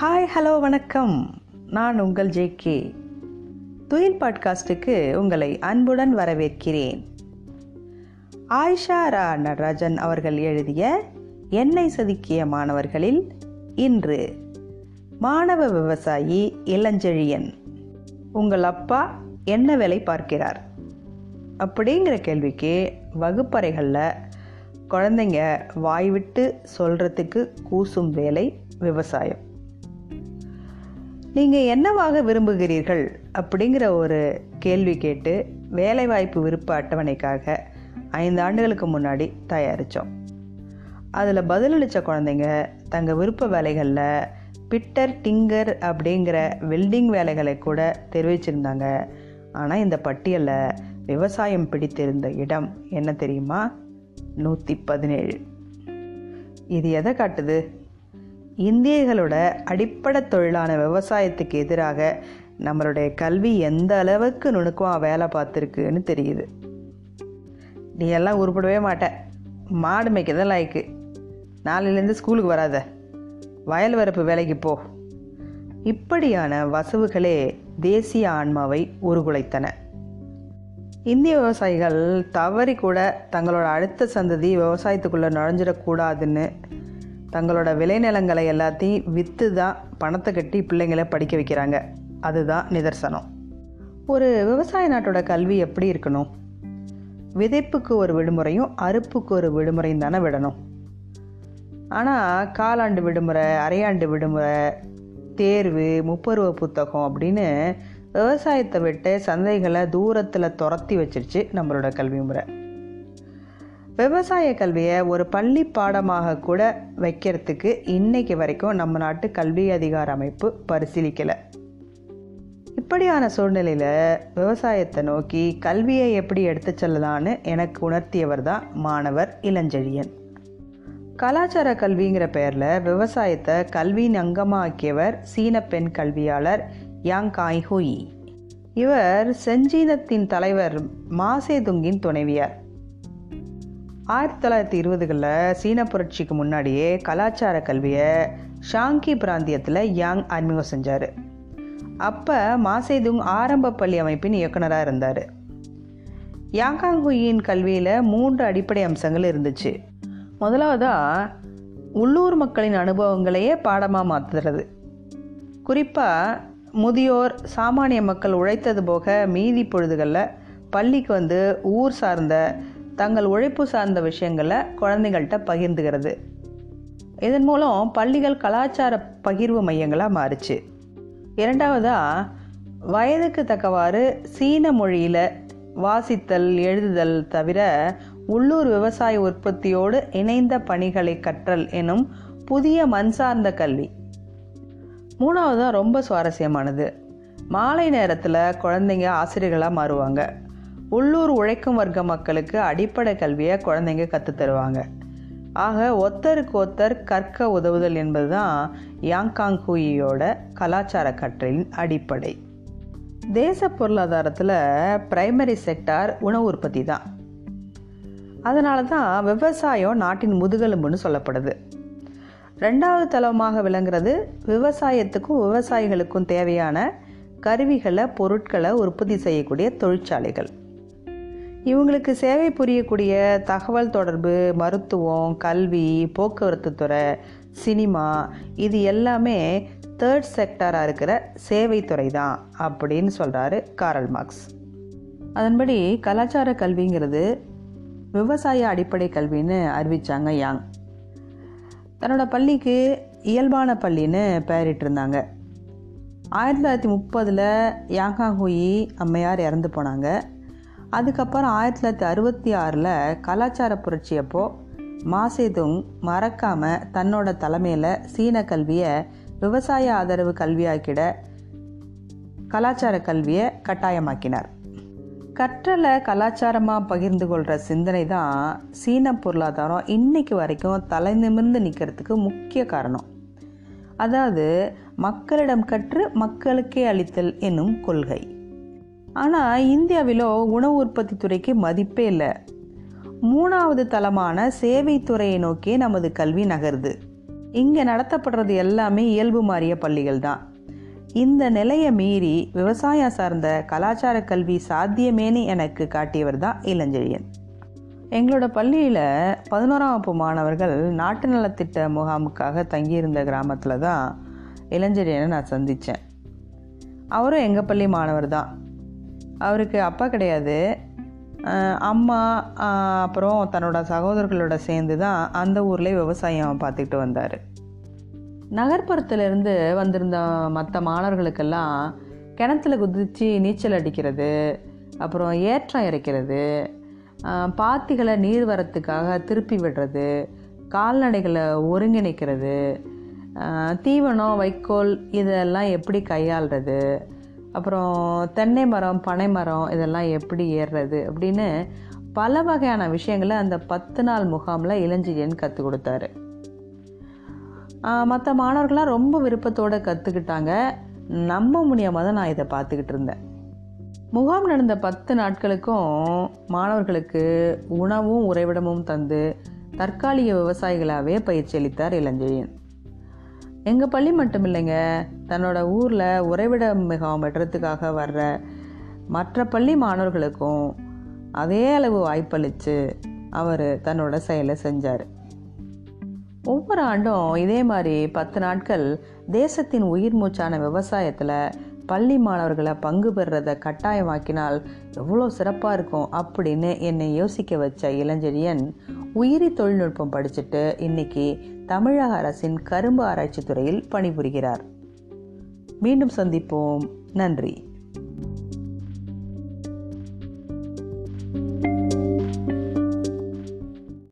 Hi hello வணக்கம். நான் உங்கள் ஜே கே துயில் பாட்காஸ்டுக்கு உங்களை அன்புடன் வரவேற்கிறேன். ஆயிஷா ரா நடராஜன் அவர்கள் எழுதிய எண்ணெய் செதுக்கிய மாணவர்களில் இன்று மாணவ விவசாயி இளஞ்செழியன். உங்கள் அப்பா என்ன வேலை பார்க்கிறார்? அப்படிங்கிற கேள்விக்கு வகுப்பறைகளில் குழந்தைங்க வாய் விட்டு சொல்கிறதுக்கு கூசும் வேலை விவசாயம். நீங்கள் என்னவாக விரும்புகிறீர்கள் அப்படிங்கிற ஒரு கேள்வி கேட்டு வேலைவாய்ப்பு விருப்ப அட்டவணைக்காக ஐந்து ஆண்டுகளுக்கு முன்னாடி தயாரித்தோம் அதில் பதிலளித்த குழந்தைங்க தங்கள் விருப்ப வேலைகளில் பிட்டர் டிங்கர் அப்படிங்கிற வெல்டிங் வேலைகளை கூட தெரிவிச்சிருந்தாங்க. ஆனால் இந்த பட்டியலில் விவசாயம் பிடித்திருந்த இடம் என்ன தெரியுமா? நூற்றி பதினேழு. இது எதை காட்டுது? இந்தியர்களோட அடிப்படை தொழிலான விவசாயத்துக்கு எதிராக நம்மளுடைய கல்வி எந்த அளவுக்கு நுணுக்கமாக வேலை பார்த்துருக்குன்னு தெரியுது. நீ எல்லாம் உருப்படவே மாட்ட. மாடு மேய்க்க தான் லாய்க்கு. நாளையிலேருந்து ஸ்கூலுக்கு வராத. வயல் வரப்பு வேலைக்கு போ. இப்படியான வசவுகளே தேசிய ஆன்மாவை உருகுலைத்தன. இந்திய விவசாயிகள் தவறி கூட தங்களோட அடுத்த சந்ததி விவசாயத்துக்குள்ளே நுழைஞ்சிடக்கூடாதுன்னு தங்களோட விளைநிலங்களை எல்லாத்தையும் விற்று தான் பணத்தை கட்டி பிள்ளைங்களை படிக்க வைக்கிறாங்க. அதுதான் நிதர்சனம். ஒரு விவசாய நாட்டோட கல்வி எப்படி இருக்கணும்? விதைப்புக்கு ஒரு விடுமுறையும் அறுப்புக்கு ஒரு விடுமுறையும் தானே விடணும். ஆனால் காலாண்டு விடுமுறை அரையாண்டு விடுமுறை தேர்வு முப்பருவ புத்தகம் அப்படின்னு விவசாயத்தை விட்டு சந்தைகளை தூரத்தில் துரத்தி வச்சிருச்சு நம்மளோட கல்வி முறை. விவசாய கல்வியை ஒரு பள்ளி பாடமாக கூட வைக்கிறதுக்கு இன்னைக்கு வரைக்கும் நம்ம நாட்டு கல்வி அதிகார அமைப்பு பரிசீலிக்கலை. இப்படியான சூழ்நிலையில் விவசாயத்தை நோக்கி கல்வியை எப்படி எடுத்து செல்லலான்னு எனக்கு உணர்த்தியவர் தான் மாணவர் இளஞ்செழியன். கலாச்சார கல்விங்கிற பெயரில் விவசாயத்தை கல்வியின் அங்கமாக்கியவர் சீன பெண் கல்வியாளர் யாங் காய் ஹூயி. இவர் செஞ்சீனத்தின் தலைவர் மாசேதுங்கின் துணைவியார். ஆயிரத்தி தொள்ளாயிரத்தி இருபதுகளில் சீன புரட்சிக்கு முன்னாடியே கலாச்சார கல்வியை ஷாங்கி பிராந்தியத்தில் யாங் அறிமுகம் செஞ்சார். அப்போ மாசேதுங் ஆரம்ப பள்ளி அமைப்பின் இயக்குனராக இருந்தார். யாங்காங்குயின் கல்வியில் மூன்று அடிப்படை அம்சங்கள் இருந்துச்சு. முதலாவதாக உள்ளூர் மக்களின் அனுபவங்களையே பாடமாக மாற்றுறது குறிப்பாக முதியோர் சாமானிய மக்கள் உழைத்தது போக மீதி பொழுதுகளில் பள்ளிக்கு வந்து ஊர் சார்ந்த தங்கள் உழைப்பு சார்ந்த விஷயங்களை குழந்தைகள்கிட்ட பகிர்ந்துகிறது இதன் மூலம் பள்ளிகள் கலாச்சார பகிர்வு மையங்களாக மாறுச்சு. இரண்டாவதாக வயதுக்கு தக்கவாறு சீன மொழியில் வாசித்தல் எழுதுதல் தவிர உள்ளூர் விவசாய உற்பத்தியோடு இணைந்த பணிகளை கற்றல் எனும் புதிய மண் சார்ந்த கல்வி. மூணாவதாக ரொம்ப சுவாரஸ்யமானது. மாலை நேரத்தில் குழந்தைங்க ஆசிரியர்களாக மாறுவாங்க. உள்ளூர் உழைக்கும் வர்க்க மக்களுக்கு அடிப்படை கல்வியை குழந்தைங்க கற்றுத் தருவாங்க. ஆக ஒத்தருக்கு ஒத்தர் கற்க உதவுதல் என்பது தான் யாங்காங் ஹூயியோட கலாச்சார கற்றலின் அடிப்படை. தேச பொருளாதாரத்தில் பிரைமரி செக்டார் உணவு உற்பத்தி தான். அதனால தான் விவசாயம் நாட்டின் முதுகெலும்புன்னு சொல்லப்படுது. ரெண்டாவது தளமாக விளங்குறது விவசாயத்துக்கும் விவசாயிகளுக்கும் தேவையான கருவிகளை பொருட்களை உற்பத்தி செய்யக்கூடிய தொழிற்சாலைகள். இவங்களுக்கு சேவை புரியக்கூடிய தகவல் தொடர்பு மருத்துவம் கல்வி போக்குவரத்து துறை சினிமா இது எல்லாமே தேர்ட் செக்டராக இருக்கிற சேவைத்துறை தான் அப்படின்னு சொல்கிறாரு காரல் மார்க்ஸ் அதன்படி கலாச்சார கல்விங்கிறது விவசாய அடிப்படை கல்வின்னு அறிவித்தாங்க யாங் தன்னோட பள்ளிக்கு இயல்பான பள்ளின்னு பெயரிட்டிருந்தாங்க. ஆயிரத்தி தொள்ளாயிரத்தி முப்பதில் யாங்காங்குயி அம்மையார் இறந்து போனாங்க. அதுக்கப்புறம் ஆயிரத்தி தொள்ளாயிரத்தி அறுபத்தி ஆறில் கலாச்சார புரட்சி அப்போது மாசேதுங் மறக்காமல் தன்னோட தலைமையில் சீன கல்வியை விவசாய ஆதரவு கல்வியாக்கிட கலாச்சார கல்வியை கட்டாயமாக்கினார். கற்றலை கலாச்சாரமாக பகிர்ந்து கொள்கிற சிந்தனை தான் சீன பொருளாதாரம் இன்னைக்கு வரைக்கும் தலை நிமிர்ந்து நிற்கிறதுக்கு முக்கிய காரணம். அதாவது மக்களிடம் கற்று மக்களுக்கே அளித்தல் என்னும் கொள்கை. ஆனால் இந்தியாவிலோ உணவு உற்பத்தி துறைக்கு மதிப்பே இல்லை. மூணாவது தளமான சேவைத்துறையை நோக்கி நமது கல்வி நகருது. இங்கே நடத்தப்படுறது எல்லாமே இயல்பு மாறிய பள்ளிகள் தான். இந்த நிலையை மீறி விவசாயம் சார்ந்த கலாச்சார கல்வி சாத்தியமேனு எனக்கு காட்டியவர் தான் இளஞ்செழியன். எங்களோட பள்ளியில் பதினோராம் வகுப்பு மாணவர்கள் நாட்டு நலத்திட்ட முகாமுக்காக தங்கியிருந்த கிராமத்தில் தான் இளஞ்செழியனை நான் சந்தித்தேன் அவரும் எங்கள் பள்ளி மாணவர் தான். அவருக்கு அப்பா கிடையாது. அம்மா அப்புறம் தன்னோட சகோதரர்களோட சேர்ந்து தான் அந்த ஊரில் விவசாயம் பார்த்துக்கிட்டு வந்தார். நகர்ப்புறத்துலேருந்து வந்திருந்த மற்ற மாணவர்களுக்கெல்லாம் கிணத்துல குதித்து நீச்சல் அடிக்கிறது அப்புறம் ஏற்றம் இறைக்கிறது பாத்திகளை நீர் வரத்துக்காக திருப்பி விடுறது கால்நடைகளை ஒருங்கிணைக்கிறது தீவனம் வைக்கோல் இதெல்லாம் எப்படி கையாளுறது அப்புறம் தென்னை மரம் பனை மரம் இதெல்லாம் எப்படி ஏறுறது அப்படின்னு பல வகையான விஷயங்களை அந்த பத்து நாள் முகாமில் இளஞ்சியன் கற்றுக் கொடுத்தாரு. மற்ற மாணவர்கள்லாம் ரொம்ப விருப்பத்தோடு கற்றுக்கிட்டாங்க நம்ப முடியாமல் தான் நான் இதை பார்த்துக்கிட்டு இருந்தேன். முகாம் நடந்த பத்து நாட்களுக்கும் மாணவர்களுக்கு உணவும் உறைவிடமும் தந்து தற்காலிக விவசாயிகளாகவே பயிற்சி அளித்தார் இளஞ்செழியன் எங்கள் பள்ளி மட்டும் இல்லைங்க. தன்னோட ஊரில் உறைவிட முகாம் வெட்டுறதுக்காக வர்ற மற்ற பள்ளி மாணவர்களுக்கும் அதே அளவு வாய்ப்பளித்து அவர் தன்னோட செயலை செஞ்சார். ஒவ்வொரு ஆண்டும் இதே மாதிரி பத்து நாட்கள் தேசத்தின் உயிர் மூச்சான விவசாயத்தில் பள்ளி மாணவர்களை பங்கு பெறுறதை கட்டாயமாக்கினால் எவ்வளோ சிறப்பாக இருக்கும் அப்படின்னு என்னை யோசிக்க வச்ச இளஞ்செழியன் உயிரி தொழில்நுட்பம் படிச்சுட்டு இன்னைக்கு தமிழக அரசின் கரும்பு ஆராய்ச்சி துறையில் பணிபுரிகிறார். மீண்டும் சந்திப்போம். நன்றி.